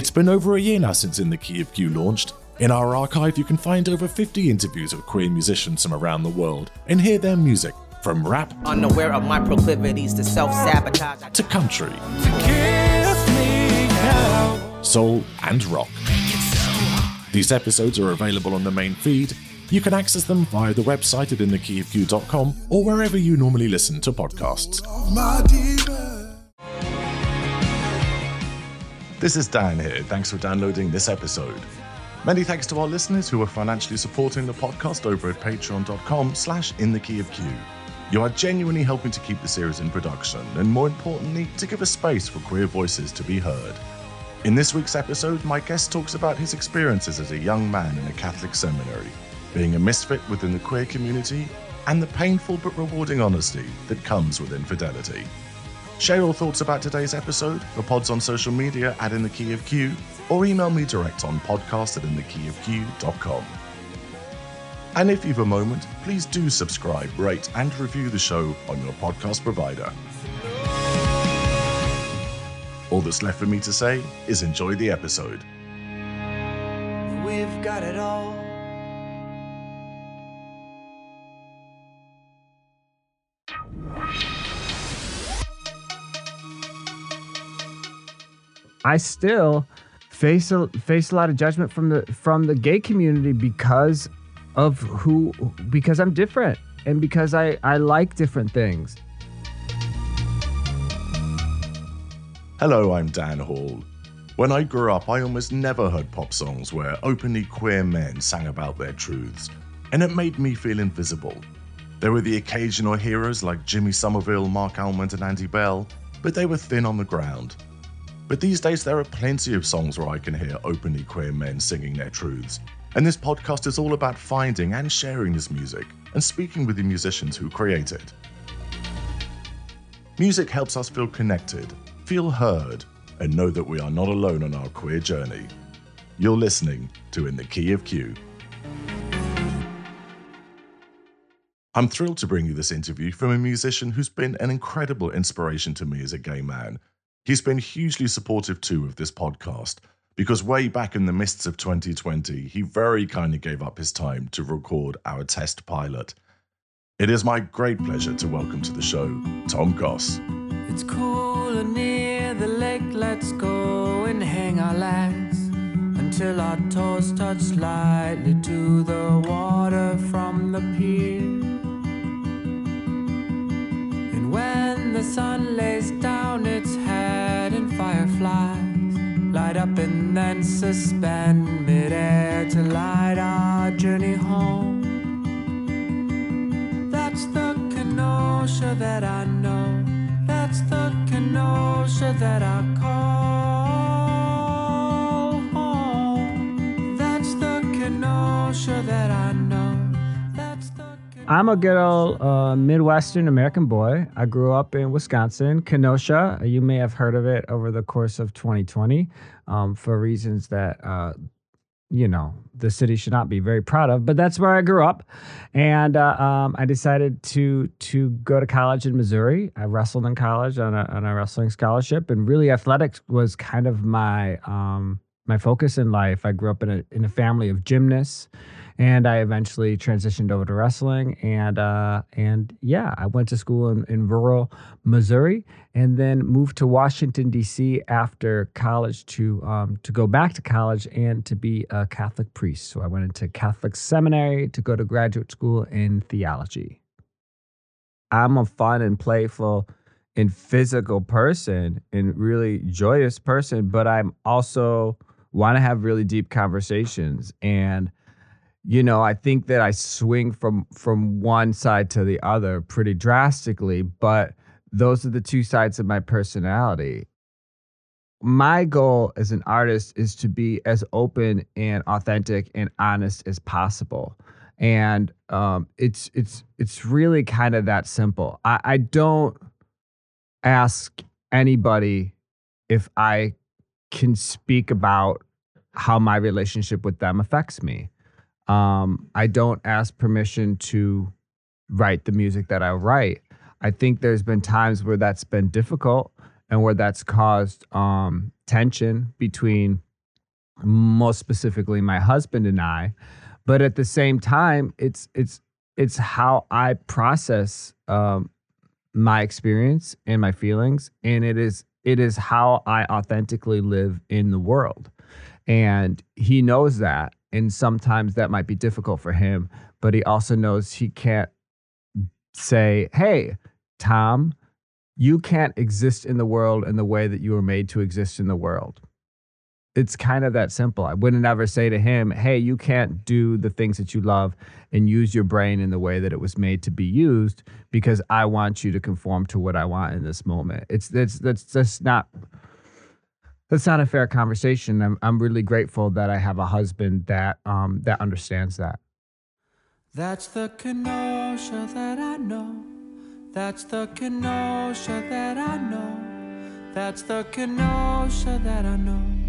It's been over a year now since In the Key of Q launched. In our archive, you can find over 50 interviews with queer musicians from around the world and hear their music from rap, Unaware of my proclivities to self sabotage. to country, soul, and rock. These episodes are available on the main feed. You can access them via the website at inthekeyofq.com or wherever you normally listen to podcasts. This is Dan here. Thanks for downloading this episode. Many thanks to our listeners who are financially supporting the podcast over at patreon.com slash in the key of Q. You are genuinely helping to keep the series in production and more importantly, to give a space for queer voices to be heard. In this week's episode, my guest talks about his experiences as a young man in a Catholic seminary, being a misfit within the queer community, and the painful but rewarding honesty that comes with infidelity. Share your thoughts about today's episode, the pods on social media at In the Key of Q, or email me direct on podcast at inthekeyofq.com. And if you've a moment, please do subscribe, rate, and review the show on your podcast provider. All that's left for me to say is enjoy the episode. We've got it all. I still face a face a lot of judgment from the from the gay community because of who because I'm different and because I I like different things. Hello, I'm Dan Hall. When I grew up, I almost never heard pop songs where openly queer men sang about their truths, and it made me feel invisible. There were the occasional heroes like Jimmy Somerville, Marc Almond, and Andy Bell, but they were thin on the ground. But these days, there are plenty of songs where I can hear openly queer men singing their truths. And this podcast is all about finding and sharing this music and speaking with the musicians who create it. Music helps us feel connected, feel heard, and know that we are not alone on our queer journey. You're listening to In the Key of Q. I'm thrilled to bring you this interview from a musician who's been an incredible inspiration to me as a gay man. He's been hugely supportive too of this podcast because way back in the mists of 2020, he very kindly gave up his time to record our test pilot. It is my great pleasure to welcome to the show Tom Goss. It's cool and near the lake. Let's go and hang our legs until our toes touch lightly to the water from the pier. And when the sun lays down its light up and then suspend midair to light our journey home. That's the Kenosha that I know. That's the Kenosha that I call home. That's the Kenosha that I know. I'm a good old uh, Midwestern American boy. I grew up in Wisconsin, Kenosha. You may have heard of it over the course of 2020 um, for reasons that, uh, you know, the city should not be very proud of. But that's where I grew up, and uh, um, I decided to to go to college in Missouri. I wrestled in college on a, on a wrestling scholarship, and really athletics was kind of my um, my focus in life. I grew up in a in a family of gymnasts and I eventually transitioned over to wrestling. And uh, and yeah, I went to school in, in rural Missouri, and then moved to Washington D.C. after college to um, to go back to college and to be a Catholic priest. So I went into Catholic seminary to go to graduate school in theology. I'm a fun and playful and physical person and really joyous person, but I'm also want to have really deep conversations. And you know i think that i swing from from one side to the other pretty drastically but those are the two sides of my personality. My goal as an artist is to be as open and authentic and honest as possible. And um, it's it's it's really kind of that simple. I, I don't ask anybody if i can speak about how my relationship with them affects me um, I don't ask permission to write the music that I write. I think there's been times where that's been difficult and where that's caused um, tension between most specifically my husband and I. But at the same time, it's it's it's how I process um, my experience and my feelings, and it is it is how I authentically live in the world. And he knows that, and sometimes that might be difficult for him, but he also knows he can't say, "Hey, Tom, you can't exist in the world in the way that you were made to exist in the world." It's kind of that simple. I wouldn't ever say to him, "Hey, you can't do the things that you love and use your brain in the way that it was made to be used because I want you to conform to what I want in this moment." It's that's that's just not that's not a fair conversation. I'm I'm really grateful that I have a husband that um that understands that. That's the Kenosha that I know. That's the Kenosha that I know. That's the Kenosha that I know.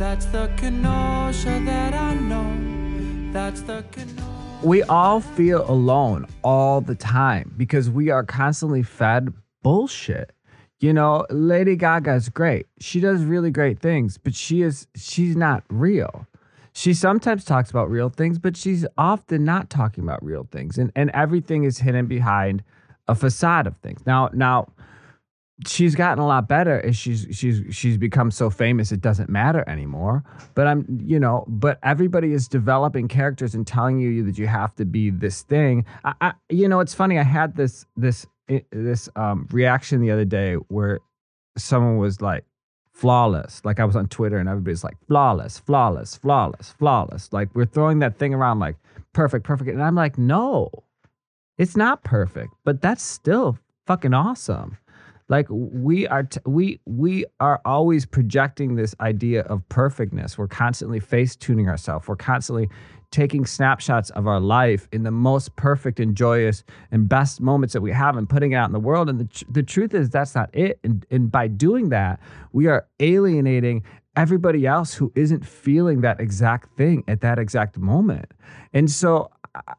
That's the Kenosha that I know. That's the Kenosha. We all feel alone all the time because we are constantly fed bullshit. You know, Lady Gaga's great. She does really great things, but she is she's not real. She sometimes talks about real things, but she's often not talking about real things. And and everything is hidden behind a facade of things. Now now she's gotten a lot better as she's she's she's become so famous it doesn't matter anymore. But i'm you know but everybody is developing characters and telling you that you have to be this thing. I, I you know it's funny i had this this this um reaction the other day where someone was like flawless. Like i was on twitter and everybody's like flawless flawless flawless flawless. Like we're throwing that thing around like perfect perfect. And i'm like no it's not perfect but that's still fucking awesome like we are t- we we are always projecting this idea of perfectness. We're constantly face tuning ourselves. We're constantly taking snapshots of our life in the most perfect and joyous and best moments that we have and putting it out in the world. And the, tr- the truth is that's not it. And, and by doing that we are alienating everybody else who isn't feeling that exact thing at that exact moment. And so I,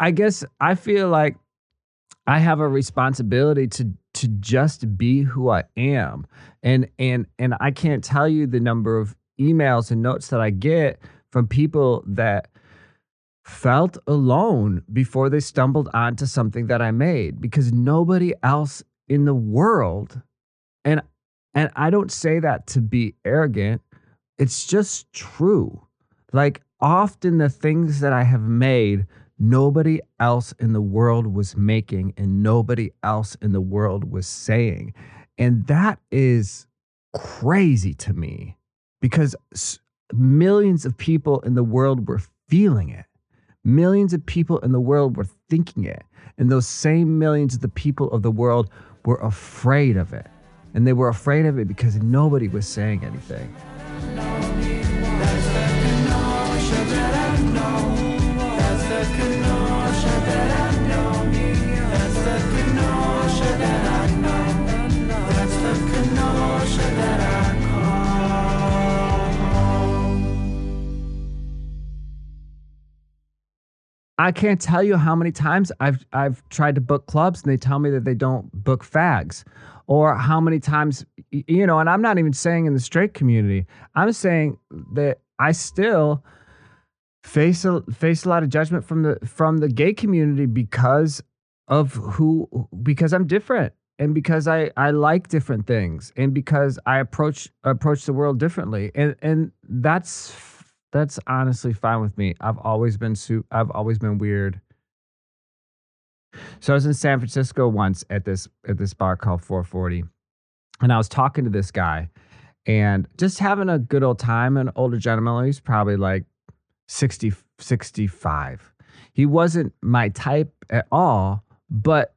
I guess i feel like I have a responsibility to to just be who I am. And and and I can't tell you the number of emails and notes that I get from people that felt alone before they stumbled onto something that I made because nobody else in the world and and I don't say that to be arrogant. It's just true. Like often the things that I have made nobody else in the world was making and nobody else in the world was saying. And that is crazy to me because millions of people in the world were feeling it. Millions of people in the world were thinking it. And those same millions of the people of the world were afraid of it. And they were afraid of it because nobody was saying anything. I can't tell you how many times I've I've tried to book clubs and they tell me that they don't book fags, or how many times you know. And I'm not even saying in the straight community. I'm saying that I still face a face a lot of judgment from the from the gay community because of who because I'm different and because I I like different things and because I approach approach the world differently and and that's that's honestly fine with me. I've always been su- I've always been weird. So I was in San Francisco once at this at this bar called 440, and I was talking to this guy, and just having a good old time. An older gentleman, he's probably like 60, 65. He wasn't my type at all, but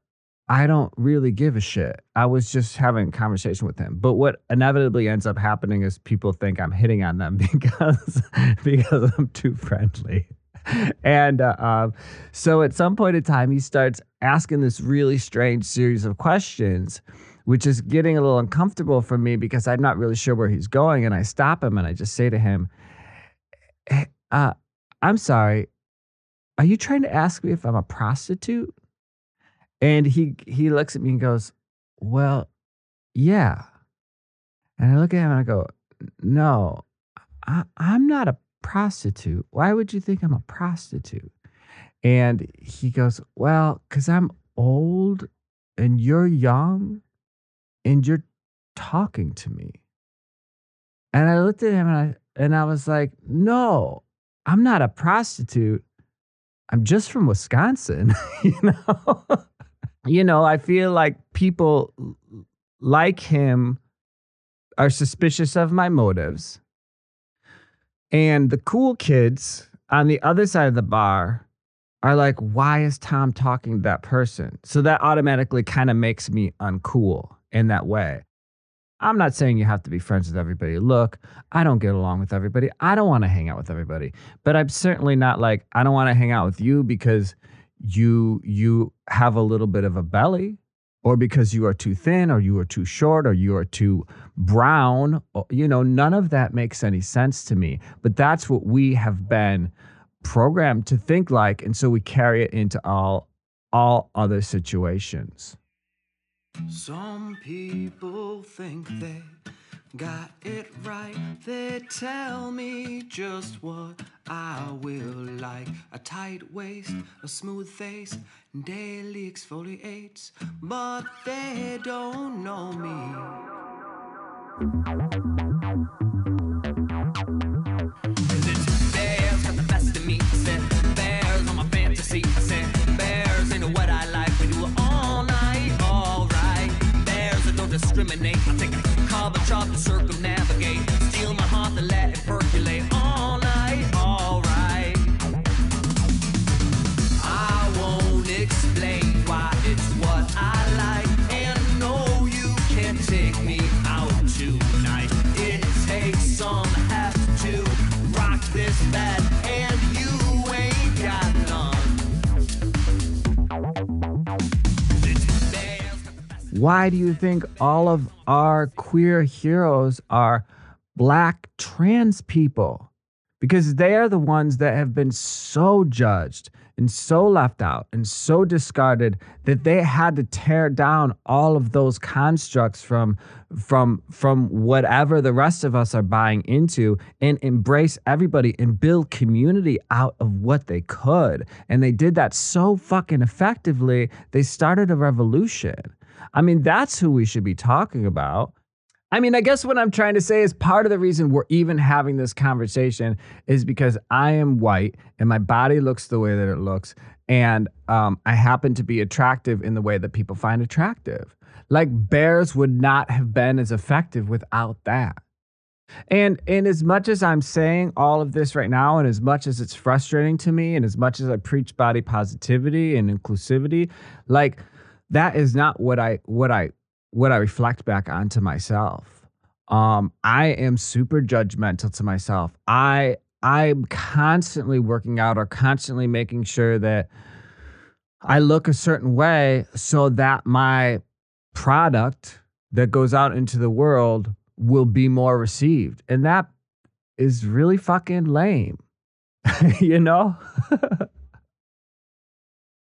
I don't really give a shit. I was just having a conversation with him. But what inevitably ends up happening is people think I'm hitting on them because because I'm too friendly. And uh, um, so at some point in time, he starts asking this really strange series of questions, which is getting a little uncomfortable for me because I'm not really sure where he's going. And I stop him and I just say to him, hey, uh, I'm sorry, are you trying to ask me if I'm a prostitute? And he he looks at me and goes, "Well, yeah." And I look at him and I go, "No, I, I'm not a prostitute. Why would you think I'm a prostitute? And he goes, Well, because I'm old and you're young and you're talking to me. And I looked at him and I and I was like, no, I'm not a prostitute. I'm just from Wisconsin, you know. You know, I feel like people like him are suspicious of my motives. And the cool kids on the other side of the bar are like, why is Tom talking to that person? So that automatically kind of makes me uncool in that way. I'm not saying you have to be friends with everybody. Look, I don't get along with everybody. I don't want to hang out with everybody. But I'm certainly not like I don't want to hang out with you because you you have a little bit of a belly or because you are too thin or you are too short or you are too brown. You know, none of that makes any sense to me. But that's what we have been programmed to think like and so we carry it into all all other situations. Some people think they got it right. They tell me just what I will like. A tight waist, a smooth face, daily exfoliates. But they don't know me. Why do you think all of our queer heroes are black trans people? Because they are the ones that have been so judged and so left out and so discarded that they had to tear down all of those constructs from from from whatever the rest of us are buying into and embrace everybody and build community out of what they could. And they did that so fucking effectively. They started a revolution. I mean, that's who we should be talking about. I mean, I guess what I'm trying to say is part of the reason we're even having this conversation is because I am white and my body looks the way that it looks. And um, I happen to be attractive in the way that people find attractive. Like bears would not have been as effective without that. And and as much as I'm saying all of this right now, and as much as it's frustrating to me, and as much as I preach body positivity and inclusivity, like that is not what I what I what I reflect back onto myself. Um, I am super judgmental to myself. I I'm constantly working out or constantly making sure that I look a certain way so that my product that goes out into the world will be more received. And that is really fucking lame. you know?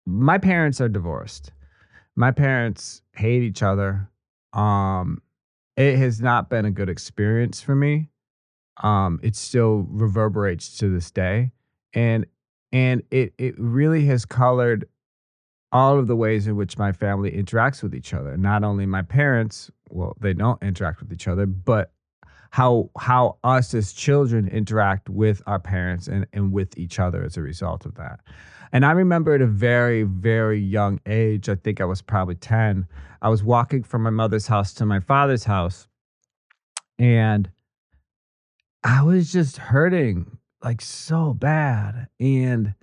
my parents are divorced. My parents hate each other. Um it has not been a good experience for me. Um it still reverberates to this day and and it it really has colored all of the ways in which my family interacts with each other. Not only my parents, well, they don't interact with each other, but how how us as children interact with our parents and, and with each other as a result of that. And I remember at a very, very young age, I think I was probably 10, I was walking from my mother's house to my father's house. And I was just hurting like so bad. And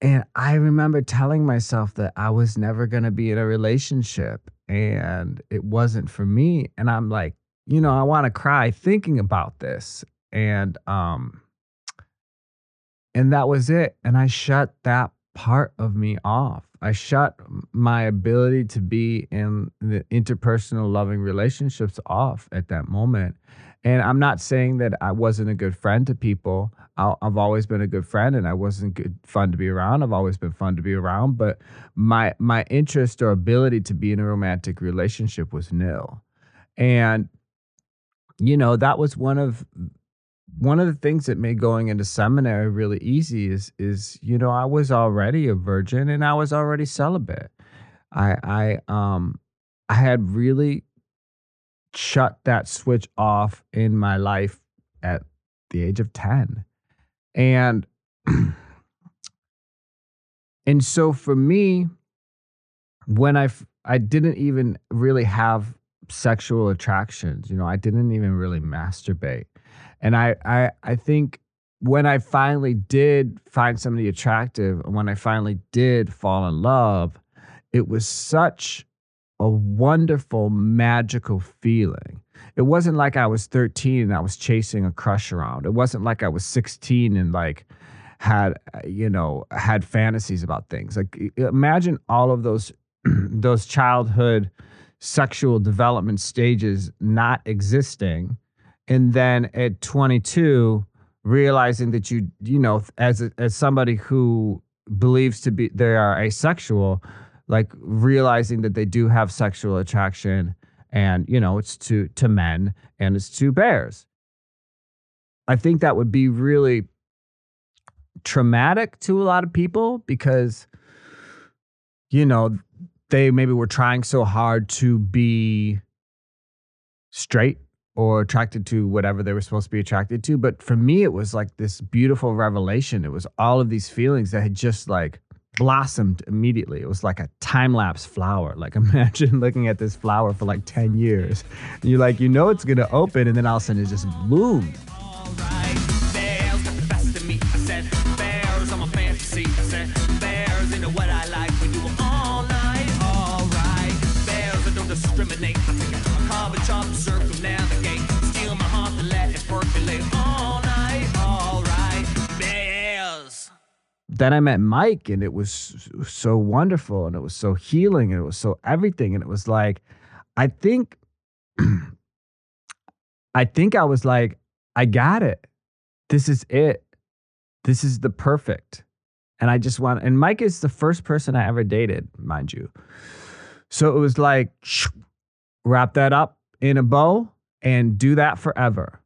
and I remember telling myself that I was never going to be in a relationship and it wasn't for me. And I'm like, you know, I want to cry thinking about this. And, um, and that was it. And I shut that part of me off. I shut my ability to be in the interpersonal loving relationships off at that moment. And I'm not saying that I wasn't a good friend to people. i have always been a good friend, and I wasn't good fun to be around. I've always been fun to be around, but my my interest or ability to be in a romantic relationship was nil. And you know, that was one of one of the things that made going into seminary really easy is is you know I was already a virgin and I was already celibate. I I um I had really shut that switch off in my life at the age of 10. And and so for me when I I didn't even really have sexual attractions, you know, I didn't even really masturbate. And I I I think when I finally did find somebody attractive and when I finally did fall in love, it was such a wonderful, magical feeling. It wasn't like I was 13 and I was chasing a crush around. It wasn't like I was 16 and like had you know had fantasies about things. Like imagine all of those those childhood sexual development stages not existing and then at 22 realizing that you you know as a, as somebody who believes to be they are asexual like realizing that they do have sexual attraction and you know it's to to men and it's to bears. I think that would be really traumatic to a lot of people because you know they maybe were trying so hard to be straight or attracted to whatever they were supposed to be attracted to but for me it was like this beautiful revelation it was all of these feelings that had just like blossomed immediately. It was like a time lapse flower. Like imagine looking at this flower for like 10 years. You're like, you know it's gonna open, and then all of a sudden it just bloomed. Then I met Mike and it was so wonderful and it was so healing and it was so everything. And it was like, I think, I think I was like, I got it. This is it. This is the perfect. And I just want, and Mike is the first person I ever dated, mind you. So it was like, wrap that up in a bow and do that forever.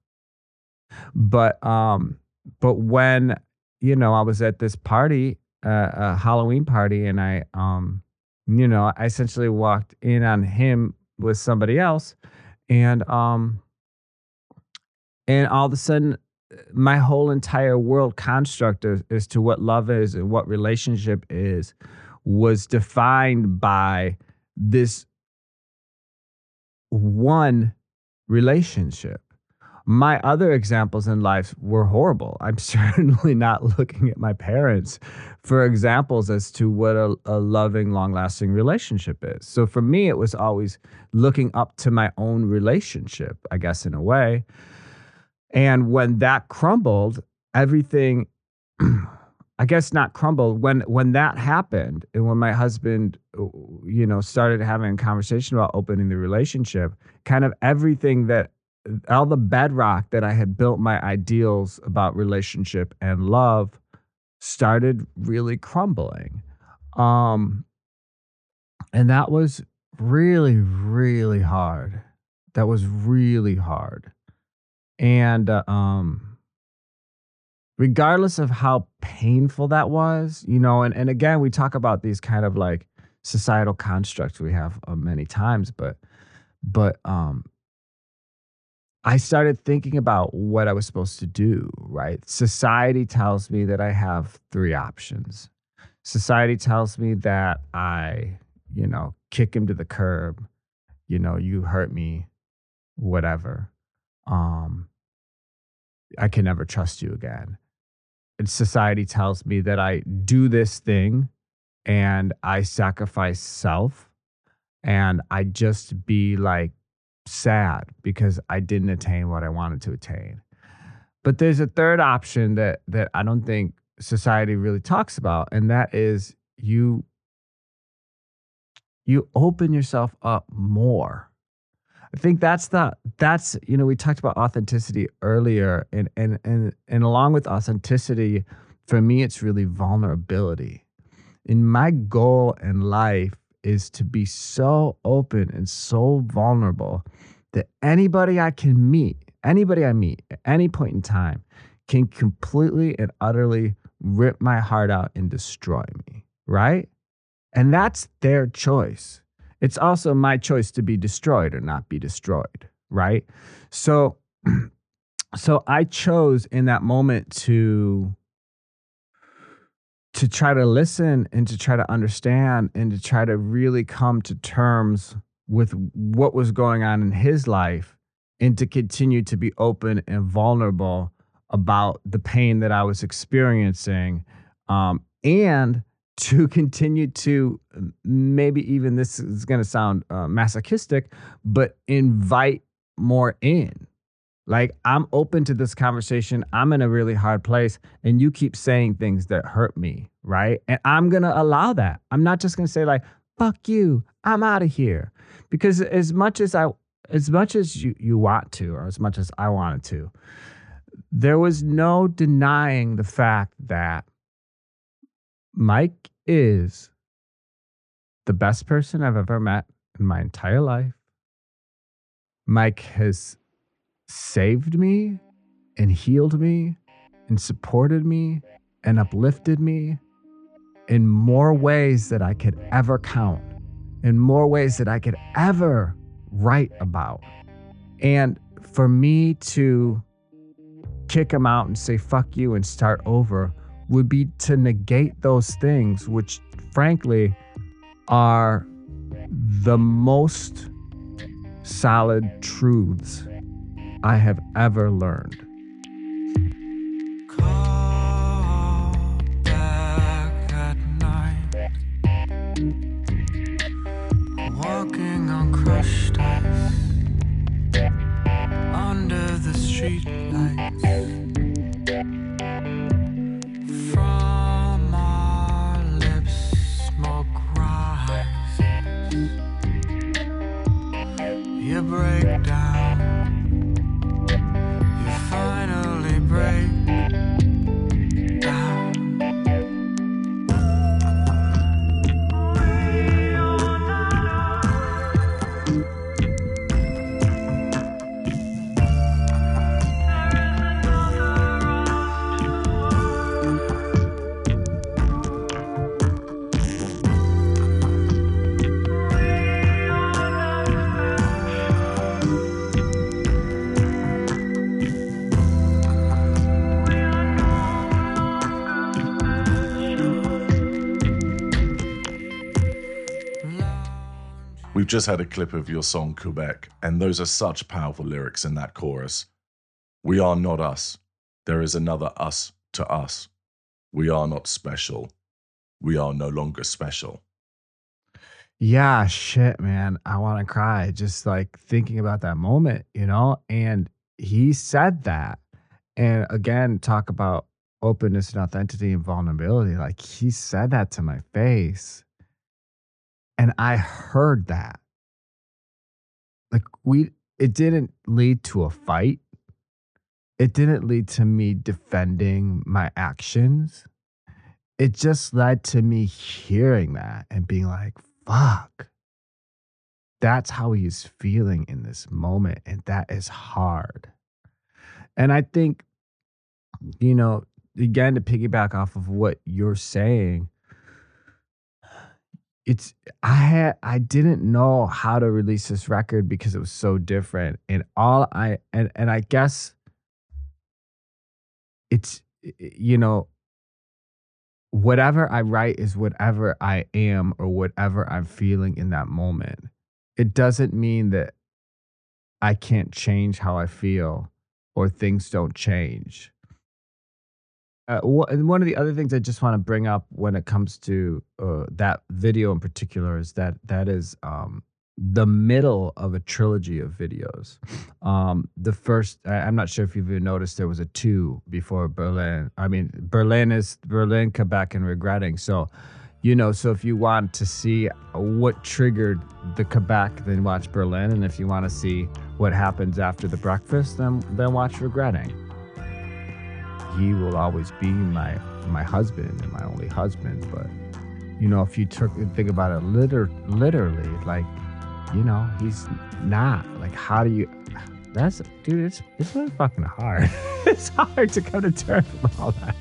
But, um, but when you know, I was at this party, uh, a Halloween party, and I, um, you know, I essentially walked in on him with somebody else, and um, and all of a sudden, my whole entire world construct as, as to what love is and what relationship is was defined by this one relationship my other examples in life were horrible. I'm certainly not looking at my parents for examples as to what a, a loving, long lasting relationship is. So for me, it was always looking up to my own relationship, I guess, in a way. And when that crumbled, everything, I guess not crumbled, when when that happened and when my husband, uh, you know, started having a conversation about opening the relationship, kind of everything that all the bedrock that I had built my ideals about relationship and love started really crumbling. Um, and that was really, really hard. That was really hard. And uh, um, regardless of how painful that was, you know, and, and again, we talk about these kind of like societal constructs we have uh, many times, but but um I started thinking about what I was supposed to do, right? Society tells me that I have three options. Society tells me that I, you know, kick him to the curb, you know, you hurt me, whatever. Um I can never trust you again. And society tells me that I do this thing and I sacrifice self and I just be like sad because I didn't attain what I wanted to attain. But there's a third option that that I don't think society really talks about, and that is you you open yourself up more. I think that's the that's you know we talked about authenticity earlier, and and and and along with authenticity, for me it's really vulnerability. And my goal in life is to be so open and so vulnerable that anybody I can meet anybody I meet at any point in time can completely and utterly rip my heart out and destroy me, right? And that's their choice. It's also my choice to be destroyed or not be destroyed, right? So so I chose in that moment to to try to listen and to try to understand and to try to really come to terms with what was going on in his life and to continue to be open and vulnerable about the pain that I was experiencing um, and to continue to maybe even this is going to sound uh, masochistic, but invite more in like, I'm open to this conversation. I'm in a really hard place, and you keep saying things that hurt me, right? And I'm gonna allow that. I'm not just gonna say, like, fuck you, I'm out of here. Because as much as I as much as you, you want to, or as much as I wanted to, there was no denying the fact that Mike is the best person I've ever met in my entire life. Mike has saved me and healed me and supported me and uplifted me in more ways that I could ever count, in more ways that I could ever write about. And for me to kick him out and say, fuck you and start over would be to negate those things, which frankly are the most solid truths I have ever learned. Just had a clip of your song Quebec, and those are such powerful lyrics in that chorus. We are not us. There is another us to us. We are not special. We are no longer special. Yeah, shit, man. I want to cry just like thinking about that moment, you know? And he said that. And again, talk about openness and authenticity and vulnerability. Like he said that to my face. And I heard that. Like we it didn't lead to a fight. It didn't lead to me defending my actions. It just led to me hearing that and being like, fuck. That's how he's feeling in this moment. And that is hard. And I think, you know, again, to piggyback off of what you're saying, it's I had I didn't know how to release this record because it was so different. And all I and and I guess it's you know whatever I write is whatever I am or whatever I'm feeling in that moment. It doesn't mean that I can't change how I feel or things don't change. Uh, one of the other things I just want to bring up when it comes to uh, that video in particular is that that is um, the middle of a trilogy of videos. Um, the first, I, am not sure if you've even noticed, there was a two before Berlin. I mean, Berlin is Berlin, Quebec, and regretting. So, you know, so if you want to see what triggered the Quebec, then watch Berlin, and if you want to see what happens after the breakfast, then then watch regretting he will always be my my husband and my only husband. But you know, if you took think about it liter- literally, like you know, he's not. Like, how do you? that's dude. It's it's really fucking hard. it's hard to come to terms with all that.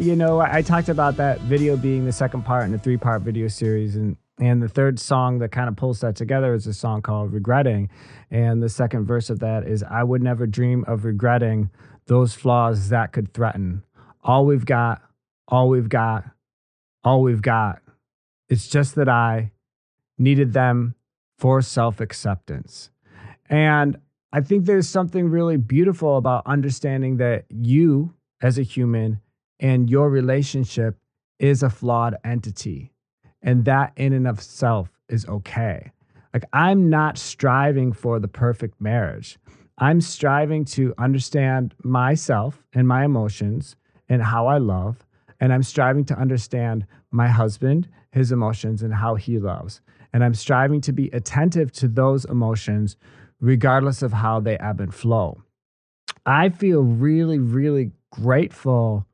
You know, I, talked about that video being the second part in a three part video series. And, and the third song that kind of pulls that together is a song called Regretting. And the second verse of that is I would never dream of regretting those flaws that could threaten. All we've got, all we've got, all we've got. It's just that I needed them for self acceptance. And I think there's something really beautiful about understanding that you, as a human, and your relationship is a flawed entity. And that in and of itself is okay. Like, I'm not striving for the perfect marriage. I'm striving to understand myself and my emotions and how I love. And I'm striving to understand my husband, his emotions, and how he loves. And I'm striving to be attentive to those emotions, regardless of how they ebb and flow. I feel really, really grateful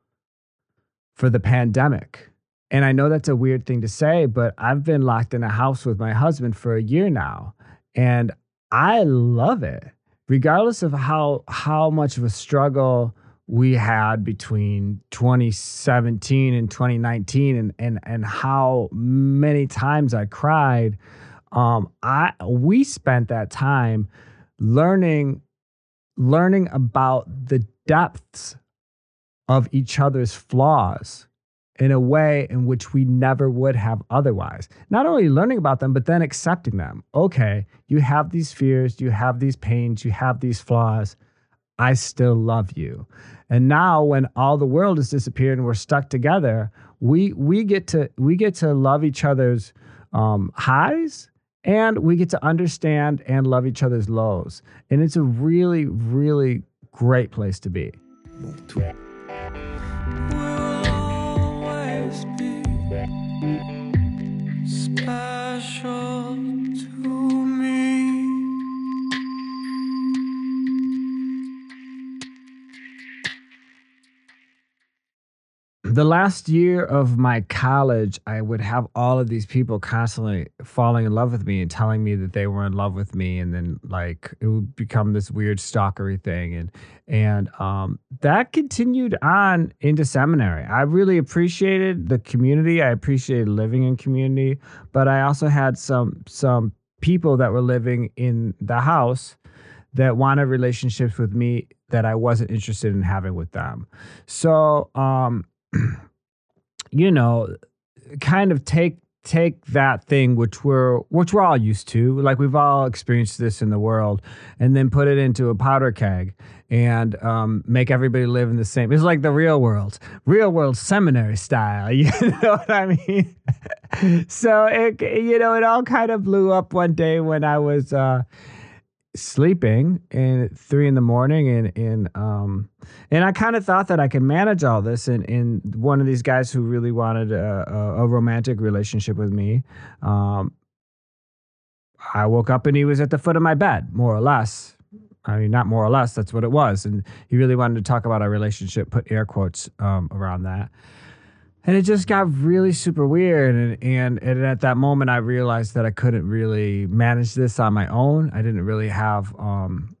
for the pandemic. And I know that's a weird thing to say, but I've been locked in a house with my husband for a year now. And I love it. Regardless of how how much of a struggle we had between 2017 and 2019 and and and how many times I cried um I we spent that time learning learning about the depths of each other's flaws in a way in which we never would have otherwise. Not only learning about them, but then accepting them. Okay, you have these fears, you have these pains, you have these flaws. I still love you. And now when all the world has disappeared and we're stuck together, we we get to we get to love each other's um, highs and we get to understand and love each other's lows. And it's a really, really great place to be. Will always be special to the last year of my college, I would have all of these people constantly falling in love with me and telling me that they were in love with me, and then like it would become this weird stalkery thing, and and um, that continued on into seminary. I really appreciated the community. I appreciated living in community, but I also had some some people that were living in the house that wanted relationships with me that I wasn't interested in having with them. So, um, you know, kind of take take that thing which we're which we're all used to, like we've all experienced this in the world, and then put it into a powder keg and um, make everybody live in the same. It's like the real world, real world seminary style. You know what I mean? so it you know it all kind of blew up one day when I was. Uh, sleeping in three in the morning and and um and I kind of thought that I could manage all this and and one of these guys who really wanted a, a, a romantic relationship with me um I woke up and he was at the foot of my bed more or less. I mean not more or less that's what it was. And he really wanted to talk about our relationship put air quotes um around that and it just got really super weird and, and and at that moment i realized that i couldn't really manage this on my own. I didn't really have um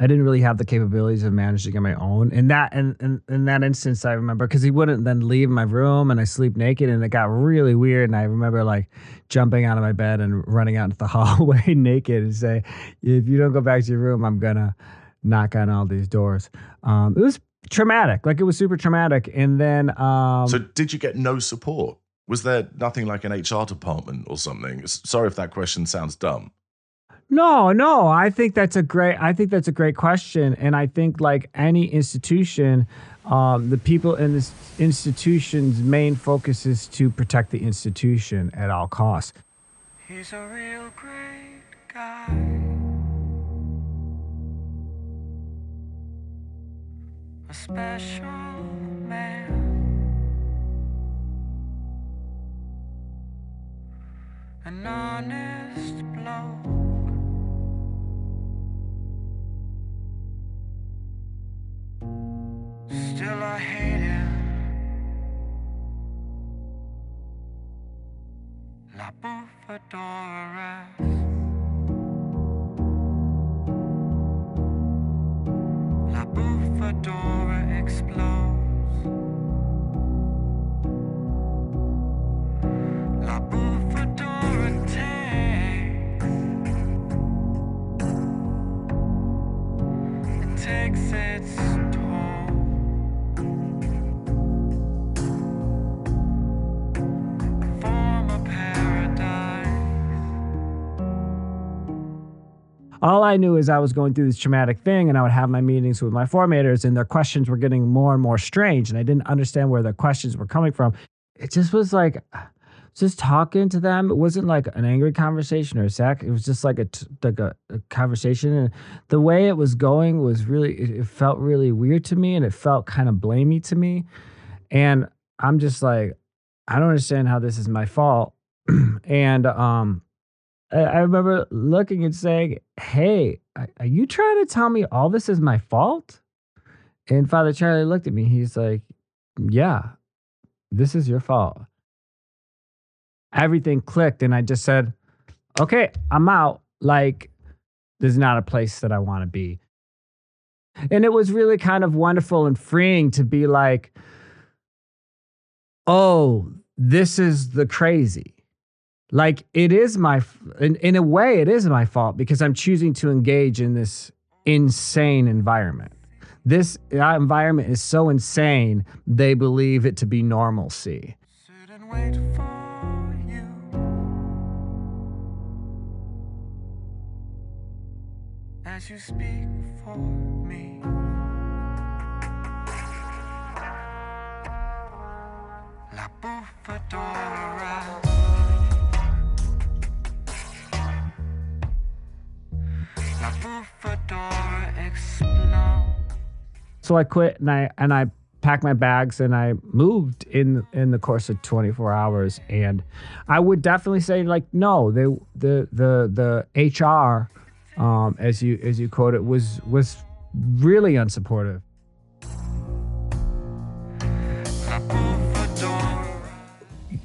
i didn't really have the capabilities of managing on my own. In that and in, in that instance i remember because he wouldn't then leave my room and i sleep naked and it got really weird and i remember like jumping out of my bed and running out into the hallway naked and say if you don't go back to your room i'm gonna knock on all these doors. Um, it was traumatic. Like it was super traumatic. And then um So, did you get no support? Was there nothing like an HR department or something? Sorry if that question sounds dumb. no, no, I think that's a great I think that's a great question. And I think like any institution, um, the people in this institution's main focus is to protect the institution at all costs. He's a real great guy. A special man. An honest bloke. All I knew is I was going through this traumatic thing and I would have my meetings with my formators and their questions were getting more and more strange and I didn't understand where their questions were coming from. It just was like just talking to them. It wasn't like an angry conversation or a sack. It was just like a like a, a conversation and the way it was going was really it, it felt really weird to me and it felt kind of blamey to me. And I'm just like I don't understand how this is my fault. and um I remember looking and saying, Hey, are are you trying to tell me all this is my fault? And Father Charlie looked at me. He's like, Yeah, this is your fault. Everything clicked. And I just said, Okay, I'm out. Like, this is not a place that I want to be. And it was really kind of wonderful and freeing to be like, Oh, this is the crazy like it is my in, in a way it is my fault because i'm choosing to engage in this insane environment this environment is so insane they believe it to be normalcy. As you speak for me. La. So i quit and i and i packed my bags and i moved in in the course of 24 hours. And i would definitely say like no they the the the hr um as you as you quote it was was really unsupportive.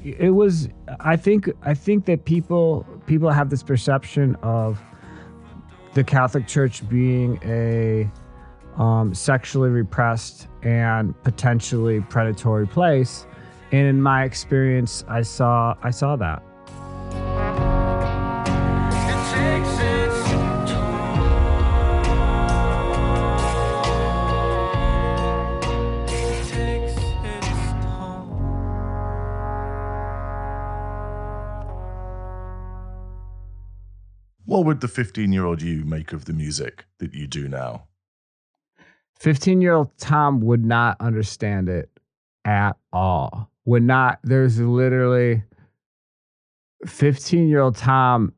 It was i think i think that people people have this perception of the catholic church being a um, sexually repressed and potentially predatory place. And in my experience i saw i saw that What would the 15 year old you make of the music that you do now? 15 year old Tom would not understand it at all. Would not, there's literally 15 year old Tom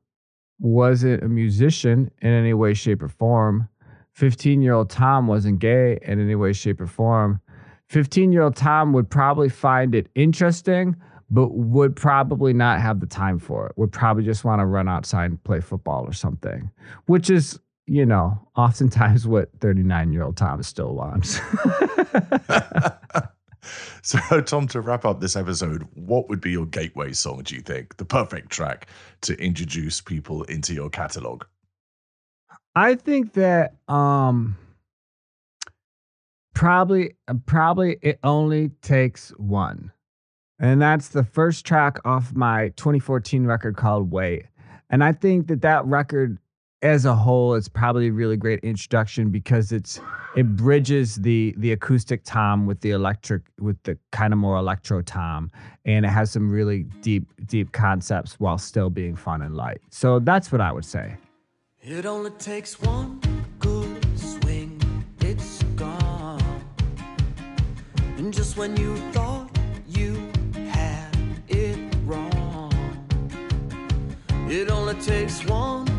wasn't a musician in any way, shape, or form. 15 year old Tom wasn't gay in any way, shape, or form. 15 year old Tom would probably find it interesting, but would probably not have the time for it. Would probably just want to run outside and play football or something, which is, you know, oftentimes what 39 year old Tom still wants. so, Tom, to wrap up this episode, what would be your gateway song, do you think? The perfect track to introduce people into your catalog? I think that um probably probably it only takes one. And that's the first track off my 2014 record called Wait. And I think that that record as a whole is probably a really great introduction because it's it bridges the the acoustic tom with the electric with the kind of more electro tom and it has some really deep deep concepts while still being fun and light. So that's what I would say. It only takes one good swing, it's gone. And just when you thought it only takes one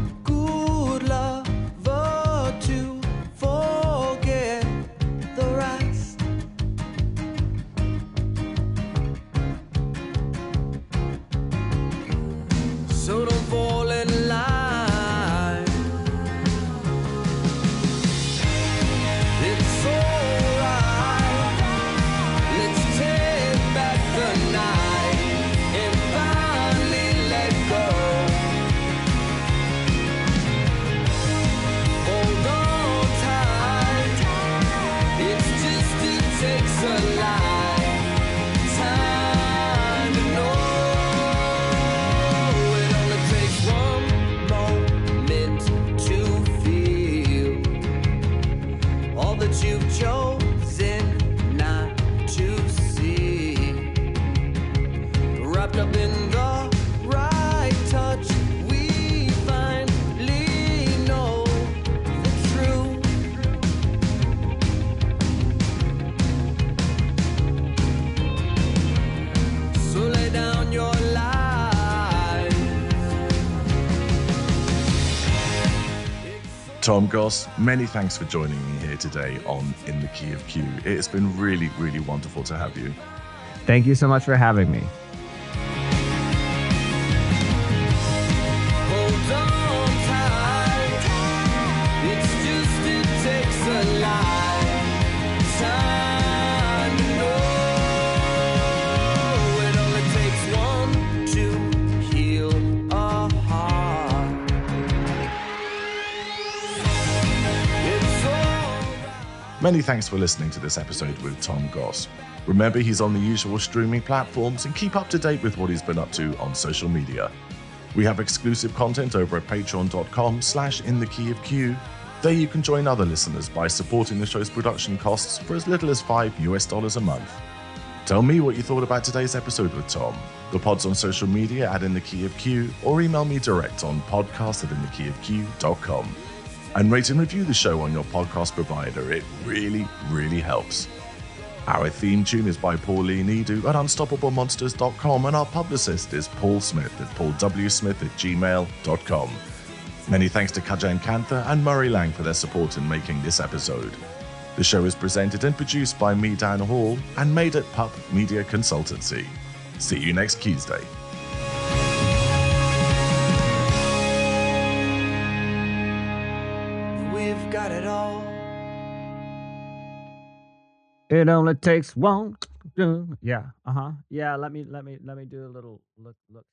takes Goss, many thanks for joining me here today on In the Key of Q. It's been really, really wonderful to have you. Thank you so much for having me. Many thanks for listening to this episode with Tom Goss. Remember, he's on the usual streaming platforms and keep up to date with what he's been up to on social media. We have exclusive content over at patreon.com slash in the key of Q. There you can join other listeners by supporting the show's production costs for as little as 5 US dollars a month. Tell me what you thought about today's episode with Tom. The pod's on social media at In the Key of Q or email me direct on podcast at inthekeyofq.com. And rate and review the show on your podcast provider. It really, really helps. Our theme tune is by Pauline Edu at unstoppablemonsters.com and our publicist is Paul Smith at paulwsmith at gmail.com. Many thanks to Kajan Kantha and Murray Lang for their support in making this episode. The show is presented and produced by me, Dan Hall, and made at Pup Media Consultancy. See you next Tuesday. It only takes one. Yeah. Uh huh. Yeah. Let me let me let me do a little look look.